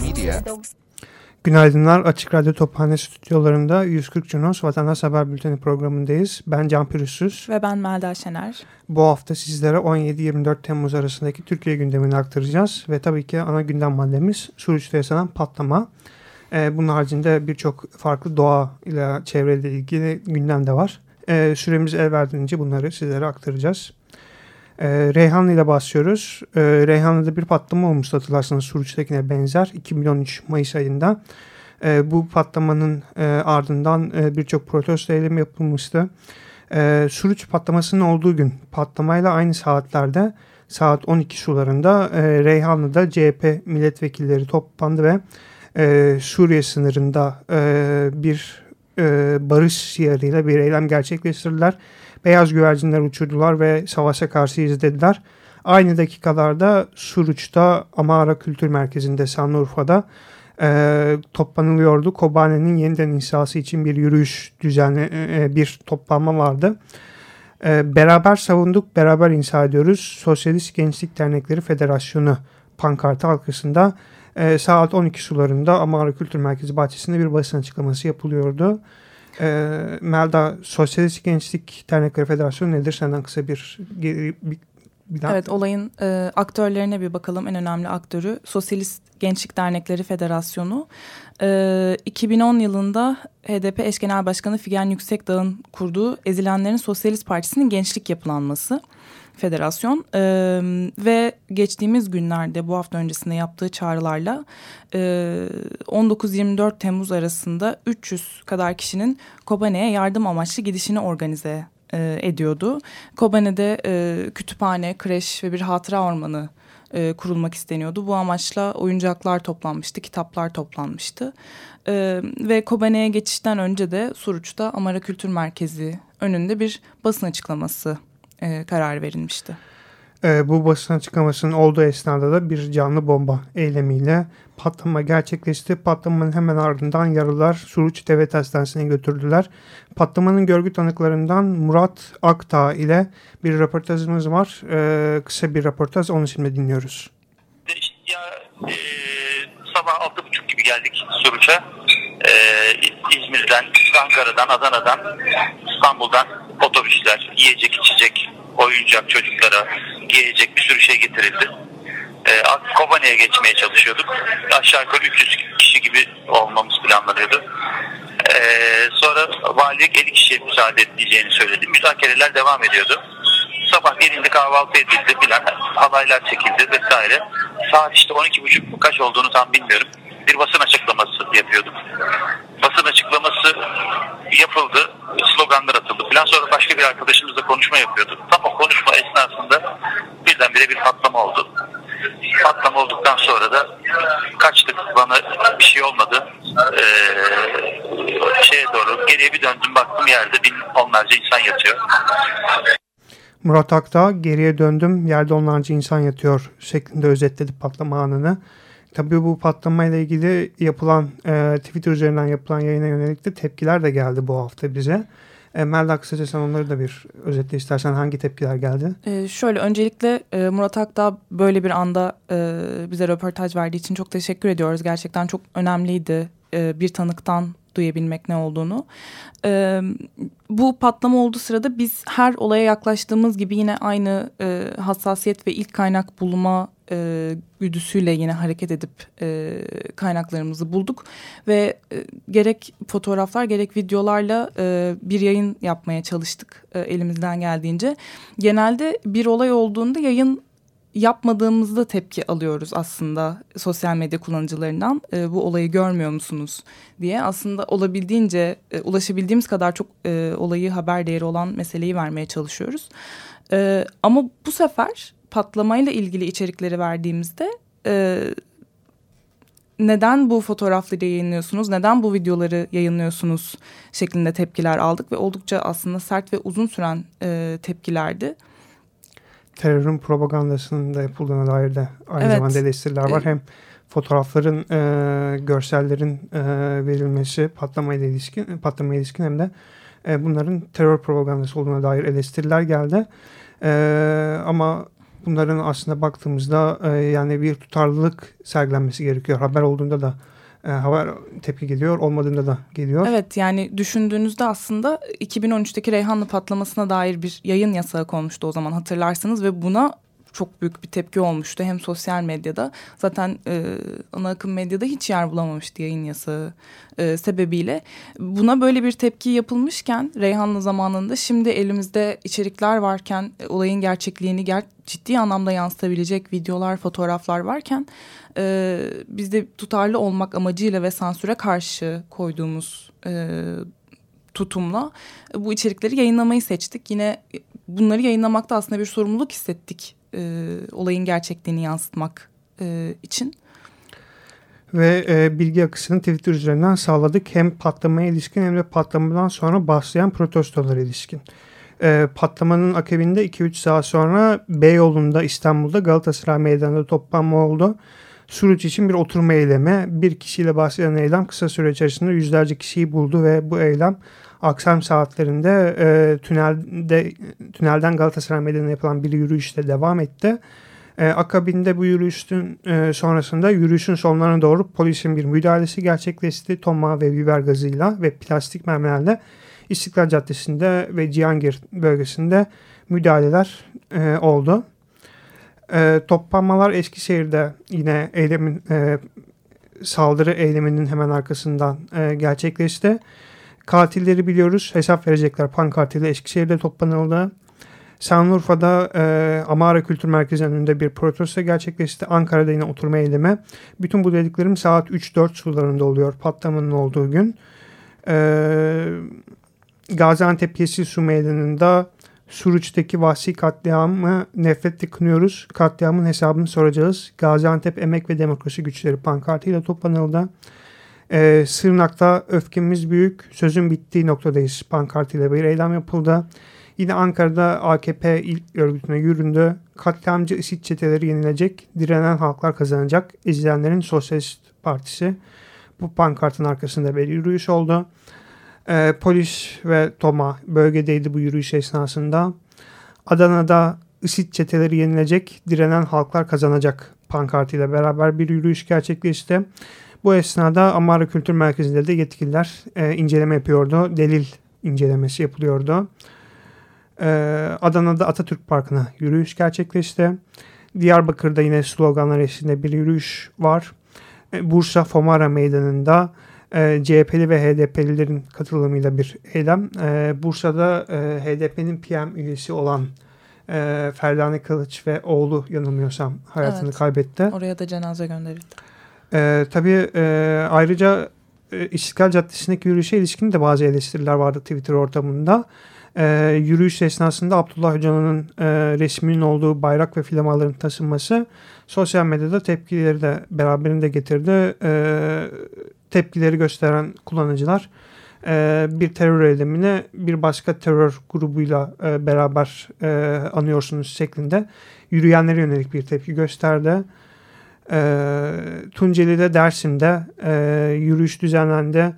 Media. Günaydınlar. Açık Radyo Tophane stüdyolarında 140 Cunos Vatandaş Haber Bülteni programındayız. Ben Can Pürüzsüz. Ve ben Melda Şener. Bu hafta sizlere 17-24 Temmuz arasındaki Türkiye gündemini aktaracağız. Ve tabii ki ana gündem maddemiz Suruç'ta yaşanan patlama. Ee, bunun haricinde birçok farklı doğa ile çevreyle ilgili gündem de var. Ee, süremiz el verdiğince bunları sizlere aktaracağız. Ee, Reyhanlı ile başlıyoruz. Ee, Reyhanlı'da bir patlama olmuş hatırlarsanız Suruç'takine benzer 2013 Mayıs ayında. Ee, bu patlamanın e, ardından e, birçok protesto eylemi yapılmıştı. Ee, Suruç patlamasının olduğu gün patlamayla aynı saatlerde saat 12 sularında e, Reyhanlı'da CHP milletvekilleri toplandı ve e, Suriye sınırında e, bir e, barış şiarıyla bir eylem gerçekleştirdiler. Beyaz güvercinler uçurdular ve savaşa karşı izlediler. Aynı dakikalarda Suruç'ta Amara Kültür Merkezi'nde Sanlıurfa'da e, toplanılıyordu. Kobane'nin yeniden inşası için bir yürüyüş düzenli e, bir toplanma vardı. E, beraber savunduk, beraber inşa ediyoruz. Sosyalist Gençlik Dernekleri Federasyonu pankartı arkasında e, saat 12 sularında Amara Kültür Merkezi bahçesinde bir basın açıklaması yapılıyordu. E, Melda, Sosyalist Gençlik Dernekleri Federasyonu nedir? Senden kısa bir, bir, bir daha. Evet, olayın e, aktörlerine bir bakalım. En önemli aktörü Sosyalist Gençlik Dernekleri Federasyonu. E, 2010 yılında HDP eş genel başkanı Figen Yüksekdağ'ın kurduğu Ezilenlerin Sosyalist Partisi'nin gençlik yapılanması federasyon e, ve geçtiğimiz günlerde bu hafta öncesinde yaptığı çağrılarla e, 19-24 Temmuz arasında 300 kadar kişinin Kobane'ye yardım amaçlı gidişini organize e, ediyordu. Kobane'de e, kütüphane, kreş ve bir hatıra ormanı e, kurulmak isteniyordu. Bu amaçla oyuncaklar toplanmıştı, kitaplar toplanmıştı. E, ve Kobane'ye geçişten önce de Suruç'ta Amara Kültür Merkezi önünde bir basın açıklaması e, karar verilmişti. E, bu basın açıklamasının olduğu esnada da bir canlı bomba eylemiyle patlama gerçekleşti. Patlamanın hemen ardından yaralılar Suruç Devlet Hastanesi'ne götürdüler. Patlamanın görgü tanıklarından Murat Aktağ ile bir röportajımız var. E, kısa bir röportaj onu şimdi dinliyoruz. Ya, e, sabah altı buçuk gibi geldik Suruç'a. E, İzmir'den, Ankara'dan, Adana'dan, İstanbul'dan otobüsler, yiyecek içecek, oyuncak çocuklara giyecek bir sürü şey getirildi. E, Kobane'ye geçmeye çalışıyorduk. Aşağı yukarı 300 kişi gibi olmamız planlanıyordu. E, sonra valilik 50 kişiye müsaade edileceğini söyledi. Müzakereler devam ediyordu. Sabah birinde kahvaltı edildi filan. Halaylar çekildi vesaire. Saat işte 12.30 kaç olduğunu tam bilmiyorum. Bir basın açıklaması yapıyorduk. Basın açıklaması yapıldı. Sloganlar atıldı falan. Sonra başka bir arkadaşımızla konuşma yapıyorduk. Tam o konuşma esnasında birdenbire bir patlama oldu. Patlama olduktan sonra da kaçtık. Bana bir şey olmadı. Ee, şeye doğru geriye bir döndüm baktım yerde bin onlarca insan yatıyor. Murat Akta geriye döndüm yerde onlarca insan yatıyor şeklinde özetledi patlama anını. Tabii bu patlamayla ilgili yapılan e, Twitter üzerinden yapılan yayına yönelik de tepkiler de geldi bu hafta bize. E, Melda kısaca sen onları da bir özetle istersen hangi tepkiler geldi? E, şöyle öncelikle e, Murat Akdağ böyle bir anda e, bize röportaj verdiği için çok teşekkür ediyoruz. Gerçekten çok önemliydi e, bir tanıktan duyabilmek ne olduğunu. E, bu patlama olduğu sırada biz her olaya yaklaştığımız gibi yine aynı e, hassasiyet ve ilk kaynak bulma e, güdüsüyle yine hareket edip e, kaynaklarımızı bulduk ve e, gerek fotoğraflar gerek videolarla e, bir yayın yapmaya çalıştık e, elimizden geldiğince. Genelde bir olay olduğunda yayın yapmadığımızda tepki alıyoruz aslında sosyal medya kullanıcılarından. E, bu olayı görmüyor musunuz diye. Aslında olabildiğince e, ulaşabildiğimiz kadar çok e, olayı haber değeri olan meseleyi vermeye çalışıyoruz. E, ama bu sefer patlamayla ilgili içerikleri verdiğimizde e, neden bu fotoğrafları yayınlıyorsunuz, neden bu videoları yayınlıyorsunuz şeklinde tepkiler aldık ve oldukça aslında sert ve uzun süren e, tepkilerdi. Terörün propagandasının da yapıldığına dair de aynı evet. zamanda eleştiriler var. Hem fotoğrafların, e, görsellerin e, verilmesi patlamaya ilişkin, patlamaya ilişkin hem de e, bunların terör propagandası olduğuna dair eleştiriler geldi. E, ama bunların aslında baktığımızda e, yani bir tutarlılık sergilenmesi gerekiyor. Haber olduğunda da e, haber tepki geliyor, olmadığında da geliyor. Evet yani düşündüğünüzde aslında 2013'teki Reyhanlı patlamasına dair bir yayın yasağı konmuştu o zaman hatırlarsınız ve buna çok büyük bir tepki olmuştu. Hem sosyal medyada zaten e, ana akım medyada hiç yer bulamamıştı yayın yasağı e, sebebiyle. Buna böyle bir tepki yapılmışken Reyhanlı zamanında şimdi elimizde içerikler varken e, olayın gerçekliğini ger ciddi anlamda yansıtabilecek videolar, fotoğraflar varken e, biz tutarlı olmak amacıyla ve sansüre karşı koyduğumuz e, tutumla bu içerikleri yayınlamayı seçtik. Yine bunları yayınlamakta aslında bir sorumluluk hissettik e, olayın gerçekliğini yansıtmak e, için. Ve e, bilgi akışını Twitter üzerinden sağladık. Hem patlamaya ilişkin hem de patlamadan sonra başlayan protestolara ilişkin. E, patlamanın akabinde 2-3 saat sonra Beyoğlu'nda İstanbul'da Galatasaray Meydanı'nda toplanma oldu. Suruç için bir oturma eylemi. Bir kişiyle başlayan eylem kısa süre içerisinde yüzlerce kişiyi buldu ve bu eylem akşam saatlerinde e, tünelde tünelden Galatasaray Meydanı'na yapılan bir yürüyüşte devam etti. E, akabinde bu yürüyüşün e, sonrasında yürüyüşün sonlarına doğru polisin bir müdahalesi gerçekleşti. Toma ve biber gazıyla ve plastik mermilerle İstiklal Caddesi'nde ve Cihangir bölgesinde müdahaleler e, oldu. E, toplanmalar Eskişehir'de yine eylemin e, saldırı eyleminin hemen arkasından e, gerçekleşti. Katilleri biliyoruz. Hesap verecekler pankartıyla Eskişehir'de toplanıldı. Şanlıurfa'da e, Amara Kültür Merkezi'nin önünde bir protesto gerçekleşti. Ankara'da yine oturma eylemi. Bütün bu dediklerim saat 3-4 sularında oluyor patlamanın olduğu gün. E, Gaziantep Yeşil Su Meydanı'nda Suruç'taki vahşi katliamı nefretle kınıyoruz. Katliamın hesabını soracağız. Gaziantep Emek ve Demokrasi Güçleri pankartıyla toplanıldı. Ee, Sırnak'ta öfkemiz büyük, sözün bittiği noktadayız pankartıyla bir eylem yapıldı. Yine Ankara'da AKP ilk örgütüne yüründü. Katliamcı IŞİD çeteleri yenilecek, direnen halklar kazanacak. İzleyenlerin Sosyalist Partisi bu pankartın arkasında bir yürüyüş oldu. Ee, polis ve TOMA bölgedeydi bu yürüyüş esnasında. Adana'da IŞİD çeteleri yenilecek, direnen halklar kazanacak pankartıyla beraber bir yürüyüş gerçekleşti. Bu esnada Amara Kültür Merkezi'nde de yetkililer e, inceleme yapıyordu. Delil incelemesi yapılıyordu. E, Adana'da Atatürk Parkı'na yürüyüş gerçekleşti. Diyarbakır'da yine sloganlar eşliğinde bir yürüyüş var. E, Bursa Fomara Meydanı'nda e, CHP'li ve HDP'lilerin katılımıyla bir eylem. E, Bursa'da e, HDP'nin PM üyesi olan e, Ferdane Kılıç ve oğlu yanılmıyorsam hayatını evet, kaybetti. Oraya da cenaze gönderildi. E, tabii e, ayrıca e, İstiklal Caddesi'ndeki yürüyüşe ilişkin de bazı eleştiriler vardı Twitter ortamında. E, yürüyüş esnasında Abdullah Öcalan'ın e, resminin olduğu bayrak ve flamaların taşınması sosyal medyada tepkileri de beraberinde getirdi. E, tepkileri gösteren kullanıcılar e, bir terör eylemine bir başka terör grubuyla e, beraber e, anıyorsunuz şeklinde yürüyenlere yönelik bir tepki gösterdi. E, Tunceli'de Dersim'de e, yürüyüş düzenlendi.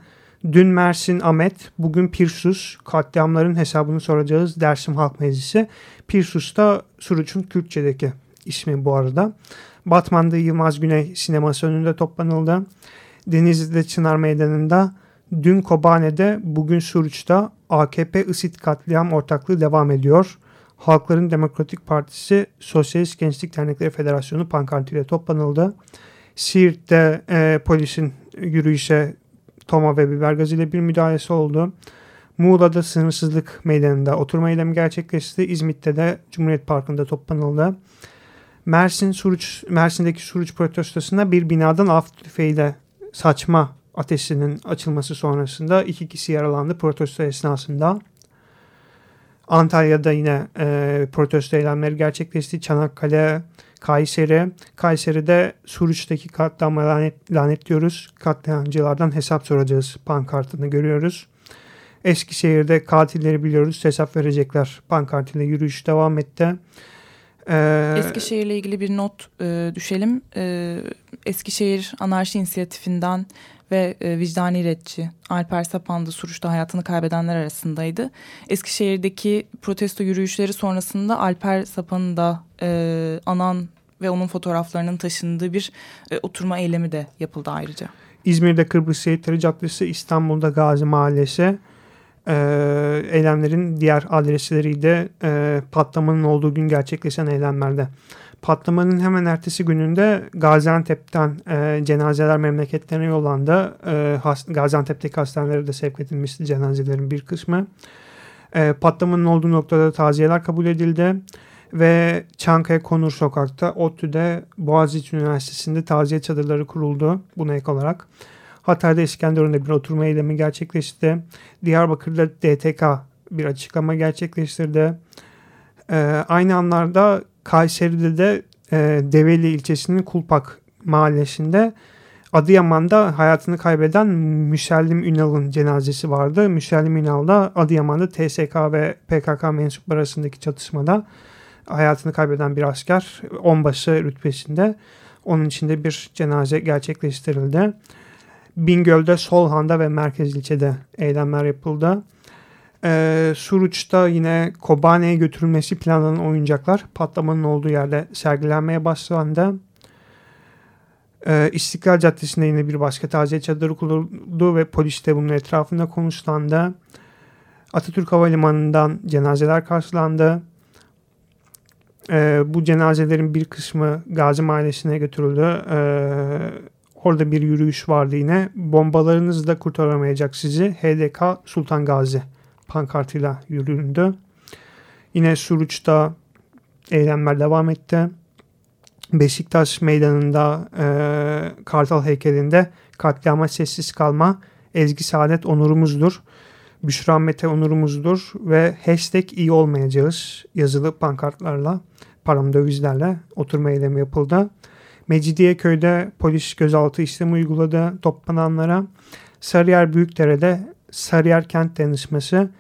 Dün Mersin Amet, bugün Pirsus katliamların hesabını soracağız Dersim Halk Meclisi. Pirsus da Suruç'un Kürtçedeki ismi bu arada. Batman'da Yılmaz Güney sineması önünde toplanıldı. Denizli'de Çınar Meydanı'nda, dün Kobane'de, bugün Suruç'ta AKP ISİD katliam ortaklığı devam ediyor. Halkların Demokratik Partisi Sosyalist Gençlik Dernekleri Federasyonu pankartıyla toplanıldı. Siirt'te e, polisin yürüyüşe toma ve biber gazıyla bir müdahalesi oldu. Muğla'da sınırsızlık meydanında oturma eylemi gerçekleşti. İzmit'te de Cumhuriyet Parkı'nda toplanıldı. Mersin Suruç Mersin'deki Suruç protestosunda bir binadan af tüfeğiyle saçma ateşinin açılması sonrasında iki kişi yaralandı protesto esnasında. Antalya'da yine e, protesto eylemleri gerçekleşti. Çanakkale, Kayseri. Kayseri'de Suruç'taki katliamı lanet, lanetliyoruz. Katliamcılardan hesap soracağız pankartını görüyoruz. Eskişehir'de katilleri biliyoruz. Hesap verecekler. Pankartıyla yürüyüş devam etti. Ee, Eskişehir'le ilgili bir not e, düşelim. E, Eskişehir Anarşi İnisiyatifinden ve e, vicdani retçi Alper Sapan da Suruç'ta hayatını kaybedenler arasındaydı. Eskişehir'deki protesto yürüyüşleri sonrasında Alper Sapan'ın da e, anan ve onun fotoğraflarının taşındığı bir e, oturma eylemi de yapıldı ayrıca. İzmir'de Kıbrıs Seyitleri Caddesi, İstanbul'da Gazi Mahallesi, e, eylemlerin diğer adresleriydi e, patlamanın olduğu gün gerçekleşen eylemlerde. Patlamanın hemen ertesi gününde Gaziantep'ten e, cenazeler memleketlerine yollandı. E, has, Gaziantep'teki hastanelere de sevk edilmişti cenazelerin bir kısmı. E, patlamanın olduğu noktada taziyeler kabul edildi. Ve Çankaya Konur Sokak'ta, ODTÜ'de, Boğaziçi Üniversitesi'nde taziye çadırları kuruldu buna ek olarak. Hatay'da İskenderun'da bir oturma eylemi gerçekleşti. Diyarbakır'da DTK bir açıklama gerçekleştirdi. Ee, aynı anlarda Kayseri'de de e, Develi ilçesinin Kulpak mahallesinde Adıyaman'da hayatını kaybeden Müsellim Ünal'ın cenazesi vardı. Müsellim Ünal da Adıyaman'da TSK ve PKK mensupları arasındaki çatışmada hayatını kaybeden bir asker onbaşı rütbesinde. Onun içinde bir cenaze gerçekleştirildi. Bingöl'de, Solhan'da ve Merkez ilçede eylemler yapıldı. Ee, Suruç'ta yine Kobane'ye götürülmesi planlanan oyuncaklar patlamanın olduğu yerde sergilenmeye başlandı. Ee, İstiklal Caddesi'nde yine bir başka taziye çadırı kuruldu ve polis de bunun etrafında konuşlandı. Atatürk Havalimanı'ndan cenazeler karşılandı. Ee, bu cenazelerin bir kısmı Gazi Mahallesi'ne götürüldü. Ee, orada bir yürüyüş vardı yine. Bombalarınız da kurtaramayacak sizi. HDK Sultan Gazi pankartıyla yüründü. Yine Suruç'ta eylemler devam etti. Beşiktaş meydanında e, Kartal heykelinde katliama sessiz kalma Ezgi Saadet onurumuzdur. Büşra Mete onurumuzdur ve hashtag iyi olmayacağız yazılı pankartlarla param dövizlerle oturma eylemi yapıldı. Mecidiyeköy'de polis gözaltı işlemi uyguladı toplananlara. Sarıyer Büyükdere'de Sarıyer Kent Dayanışması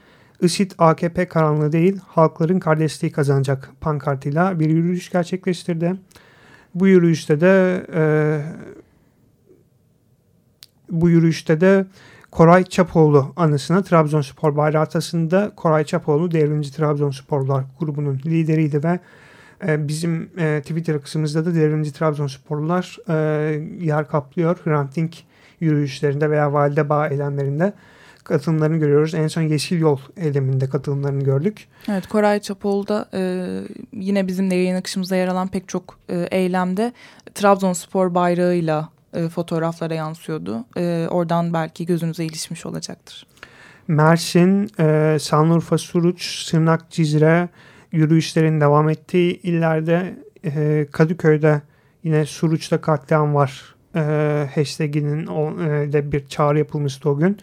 IŞİD AKP karanlığı değil halkların kardeşliği kazanacak pankartıyla bir yürüyüş gerçekleştirdi. Bu yürüyüşte de e, bu yürüyüşte de Koray Çapoğlu anısına Trabzonspor bayrağı atasında Koray Çapoğlu devrimci Trabzonsporlar grubunun lideriydi ve e, bizim e, Twitter kısmımızda da devrimci Trabzonsporlular e, yer kaplıyor. Ranting yürüyüşlerinde veya valide bağ eylemlerinde katılımlarını görüyoruz. En son Yeşil Yol eyleminde katılımlarını gördük. Evet Koray Çapoğlu'da e, yine bizim de yayın akışımızda yer alan pek çok e, eylemde Trabzonspor bayrağıyla e, fotoğraflara yansıyordu. E, oradan belki gözünüze ilişmiş olacaktır. Mersin, e, Sanlurfa, Suruç, Sırnak, Cizre yürüyüşlerin devam ettiği illerde e, Kadıköy'de yine Suruç'ta katliam var. E, hashtaginin e, de bir çağrı yapılmıştı o gün.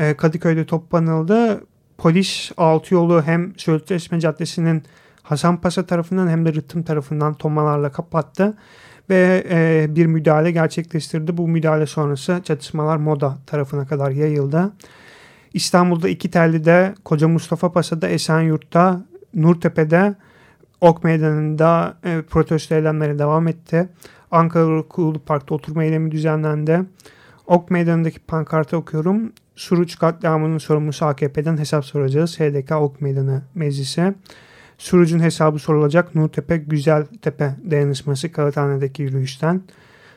E, Kadıköy'de toplanıldı. Polis altı yolu hem Sözleşme Caddesi'nin Hasanpaşa tarafından hem de Rıhtım tarafından tomalarla kapattı ve e, bir müdahale gerçekleştirdi. Bu müdahale sonrası çatışmalar Moda tarafına kadar yayıldı. İstanbul'da iki tellide, Koca Mustafa Paşa'da, Esenyurt'ta, Nurtepe'de, Ok Meydanı'nda e, protesto eylemleri devam etti. Ankara Kulu Park'ta oturma eylemi düzenlendi. Ok Meydanı'ndaki pankartı okuyorum. Suruç katliamının sorumlusu AKP'den hesap soracağız. HDK Ok Meydanı Meclisi. Suruc'un hesabı sorulacak Nurtepe Güzeltepe dayanışması Kağıthane'deki yürüyüşten.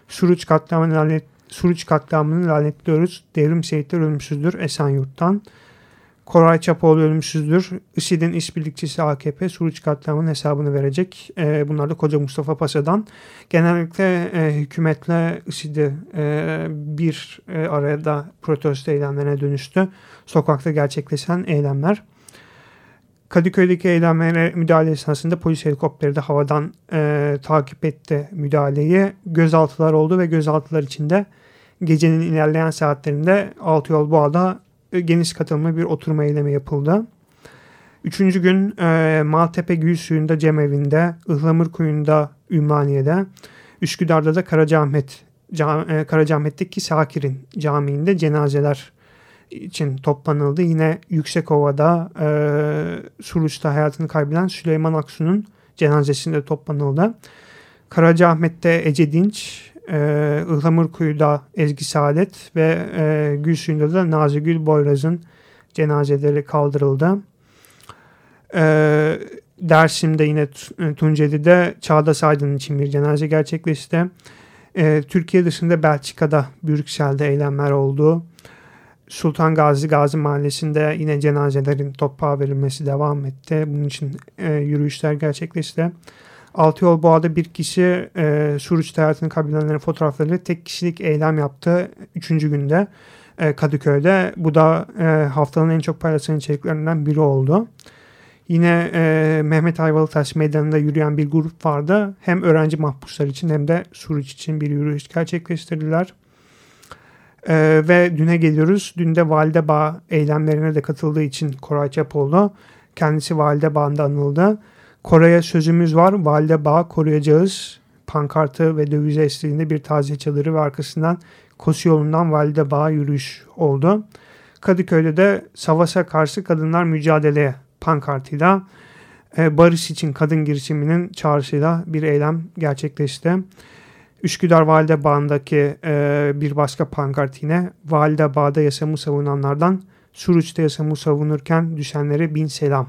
Suruç katliamını, lanet, Suruç katliamını lanetliyoruz. Devrim şehitler ölümsüzdür Esenyurt'tan. Koray Çapoğlu ölümsüzdür. IŞİD'in işbirlikçisi AKP Suruç katliamının hesabını verecek. E, bunlar da Koca Mustafa Paşa'dan. Genellikle e, hükümetle IŞİD'i e, bir e, arada protesto eylemlerine dönüştü. Sokakta gerçekleşen eylemler. Kadıköy'deki eylemlere müdahale esnasında polis helikopteri de havadan e, takip etti müdahaleyi. Gözaltılar oldu ve gözaltılar içinde gecenin ilerleyen saatlerinde Altıyol Boğa'da geniş katılımlı bir oturma eylemi yapıldı. Üçüncü gün e, Maltepe Gül Suyu'nda Cemevinde, Ihlamur Kuyu'nda Ümraniye'de, Üsküdar'da da Karacaahmet, Cam, e, Karacaahmet'teki Sakir'in camiinde cenazeler için toplanıldı. Yine Yüksekova'da e, Suruç'ta hayatını kaybeden Süleyman Aksu'nun cenazesinde toplanıldı. Karacaahmet'te Ece Dinç, e, Ihlamurkuyu'da Ezgi Saadet ve e, Gülsü'nde de Nazigül Boyraz'ın cenazeleri kaldırıldı. E, Dersim'de yine e, Tunceli'de Çağdaş Aydın için bir cenaze gerçekleşti. E, Türkiye dışında Belçika'da, Brüksel'de eylemler oldu. Sultan Gazi Gazi Mahallesi'nde yine cenazelerin toprağa verilmesi devam etti. Bunun için e, yürüyüşler gerçekleşti. Altıyol Boğa'da bir kişi e, Suruç hayatını kabilelerinin fotoğraflarıyla tek kişilik eylem yaptı. Üçüncü günde e, Kadıköy'de. Bu da e, haftanın en çok paylaşılan içeriklerinden biri oldu. Yine e, Mehmet Ayvalıtaş meydanında yürüyen bir grup vardı. Hem öğrenci mahpuslar için hem de Suruç için bir yürüyüş gerçekleştirdiler. Ee, ve düne geliyoruz. Dün de Validebağ eylemlerine de katıldığı için Koray Çapoğlu kendisi Validebağ'ında anıldı. Koray'a sözümüz var. Validebağ koruyacağız. Pankartı ve döviz eşliğinde bir taze çadırı ve arkasından Kosu yolundan Validebağ'a yürüyüş oldu. Kadıköy'de de Savaş'a karşı kadınlar mücadeleye pankartıyla e, barış için kadın girişiminin çağrısıyla bir eylem gerçekleşti. Üsküdar Valide Bağı'ndaki e, bir başka pankart yine Valide Bağ'da yaşamı savunanlardan Suruç'ta yaşamı savunurken düşenlere bin selam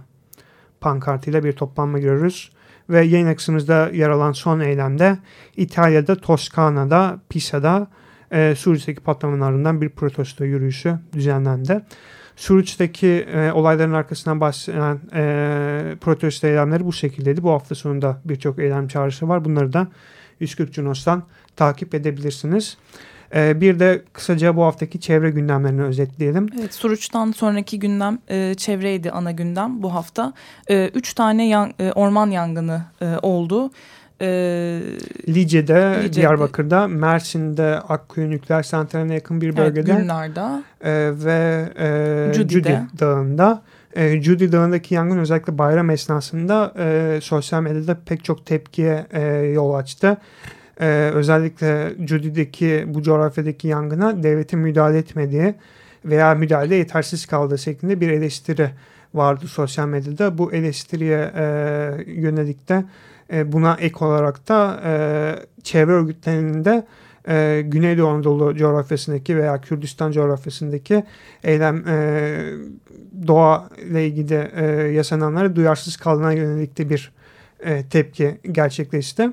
pankartıyla bir toplanma görürüz. Ve yayın akışımızda yer alan son eylemde İtalya'da Toskana'da Pisa'da e, Suruç'taki patlamaların ardından bir protesto yürüyüşü düzenlendi. Suruç'taki e, olayların arkasından başlayan e, protesto eylemleri bu şekildeydi. Bu hafta sonunda birçok eylem çağrısı var. Bunları da 140 Cunos'tan takip edebilirsiniz. Ee, bir de kısaca bu haftaki çevre gündemlerini özetleyelim. Evet, Suruç'tan sonraki gündem e, çevreydi ana gündem bu hafta. E, üç tane yan, e, orman yangını e, oldu. E, Lice'de, Lice'de, Diyarbakır'da, Mersin'de Akkuyu Nükleer Santrali'ne yakın bir bölgede. Evet, Günlar'da. E, ve e, Judy Dağı'nda. E, Judy Dağı'ndaki yangın özellikle bayram esnasında e, sosyal medyada pek çok tepkiye e, yol açtı. E, özellikle Judy'deki bu coğrafyadaki yangına devletin müdahale etmediği veya müdahale yetersiz kaldığı şeklinde bir eleştiri vardı sosyal medyada. Bu eleştiriye e, yönelik de e, buna ek olarak da e, çevre örgütlerinin de e, Güneydoğu Anadolu coğrafyasındaki veya Kürdistan coğrafyasındaki eylem e, doğa ile ilgili e, yaşananlara duyarsız kaldığına yönelik de bir e, tepki gerçekleşti.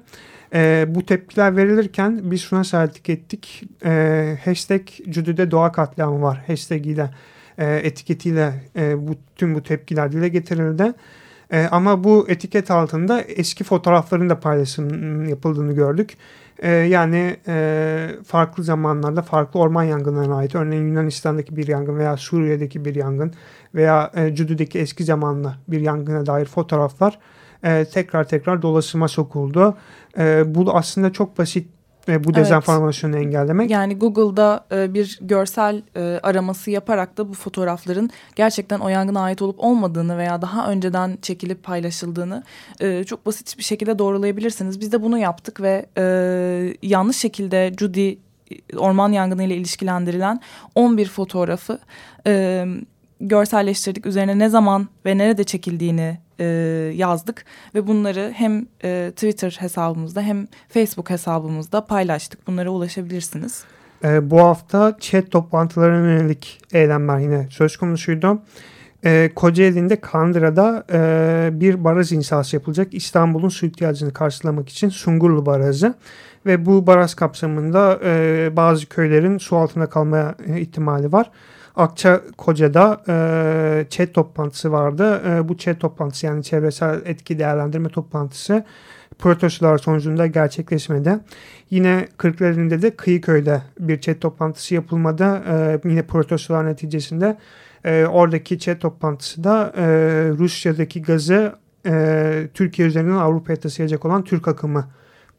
E, bu tepkiler verilirken biz şuna şahitlik ettik. E, hashtag Cüdü'de doğa katliamı var. Hashtag ile e, etiketiyle e, bu, tüm bu tepkiler dile getirildi. E, ama bu etiket altında eski fotoğrafların da paylaşım yapıldığını gördük. E, yani e, farklı zamanlarda farklı orman yangınlarına ait örneğin Yunanistan'daki bir yangın veya Suriye'deki bir yangın veya e, Cüdü'deki eski zamanlı bir yangına dair fotoğraflar e, tekrar tekrar dolaşıma sokuldu. E, bu aslında çok basit ve bu dezenformasyonu evet. engellemek. Yani Google'da e, bir görsel e, araması yaparak da bu fotoğrafların gerçekten o yangına ait olup olmadığını veya daha önceden çekilip paylaşıldığını e, çok basit bir şekilde doğrulayabilirsiniz. Biz de bunu yaptık ve e, yanlış şekilde Judy orman yangını ile ilişkilendirilen 11 fotoğrafı e, görselleştirdik. Üzerine ne zaman ve nerede çekildiğini e, yazdık ve bunları hem e, Twitter hesabımızda hem Facebook hesabımızda paylaştık. Bunlara ulaşabilirsiniz. E, bu hafta chat toplantılarına yönelik eylemler yine söz konusuydu. E, Kocaeli'nde Kandıra'da e, bir baraj inşası yapılacak. İstanbul'un su ihtiyacını karşılamak için Sungurlu Barajı. Ve bu baraj kapsamında e, bazı köylerin su altında kalmaya ihtimali var. Akçakoca'da e, chat toplantısı vardı. E, bu chat toplantısı yani çevresel etki değerlendirme toplantısı protestolar sonucunda gerçekleşmedi. Yine Kırklareli'nde de Kıyıköy'de bir chat toplantısı yapılmadı. E, yine protestolar neticesinde E, oradaki chat toplantısı da e, Rusya'daki gazı e, Türkiye üzerinden Avrupa'ya taşıyacak olan Türk akımı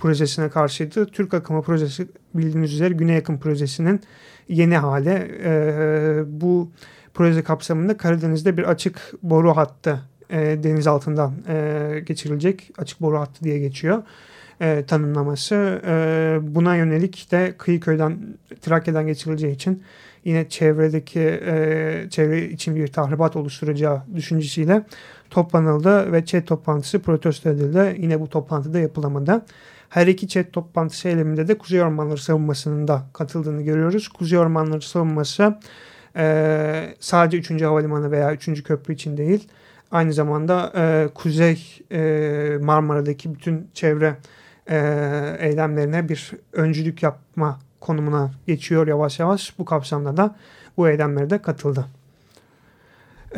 projesine karşıydı. Türk akımı projesi bildiğiniz üzere Güney Yakın projesinin yeni hali. E, bu proje kapsamında Karadeniz'de bir açık boru hattı e, deniz altından e, geçirilecek. Açık boru hattı diye geçiyor e, tanımlaması. E, buna yönelik de Kıyıköy'den, Trakya'dan geçirileceği için yine çevredeki e, çevre için bir tahribat oluşturacağı düşüncesiyle toplanıldı ve chat toplantısı protesto edildi. Yine bu toplantıda yapılamadı. Her iki chat toplantısı eyleminde de Kuzey Ormanları Savunması'nın da katıldığını görüyoruz. Kuzey Ormanları Savunması e, sadece 3. Havalimanı veya 3. Köprü için değil, aynı zamanda e, Kuzey e, Marmara'daki bütün çevre e, eylemlerine bir öncülük yapma konumuna geçiyor yavaş yavaş. Bu kapsamda da bu eylemlere de katıldı.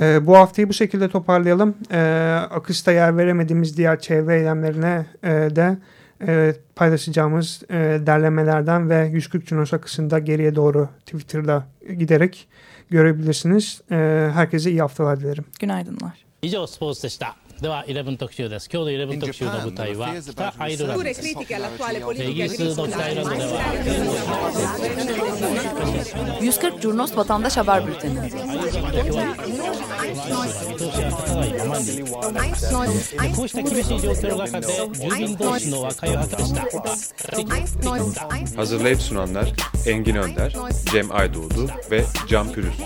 E, bu haftayı bu şekilde toparlayalım. E, akışta yer veremediğimiz diğer çevre eylemlerine e, de e, paylaşacağımız e, derlemelerden ve 140 Cunos akışında geriye doğru Twitter'da giderek görebilirsiniz. E, herkese iyi haftalar dilerim. Günaydınlar. 以上スポーツでした では11特集です今日の11特集の舞台は北アイルランドですイギリスの北アイルランドでは140 Curnos Vatandaş Haber Bülteni こうした厳しい状況の中で住民同士の和解を図りました Hazırlayıp sunanlar Engin Önder, Cem Aydoğdu ve Can Pürüzsüz.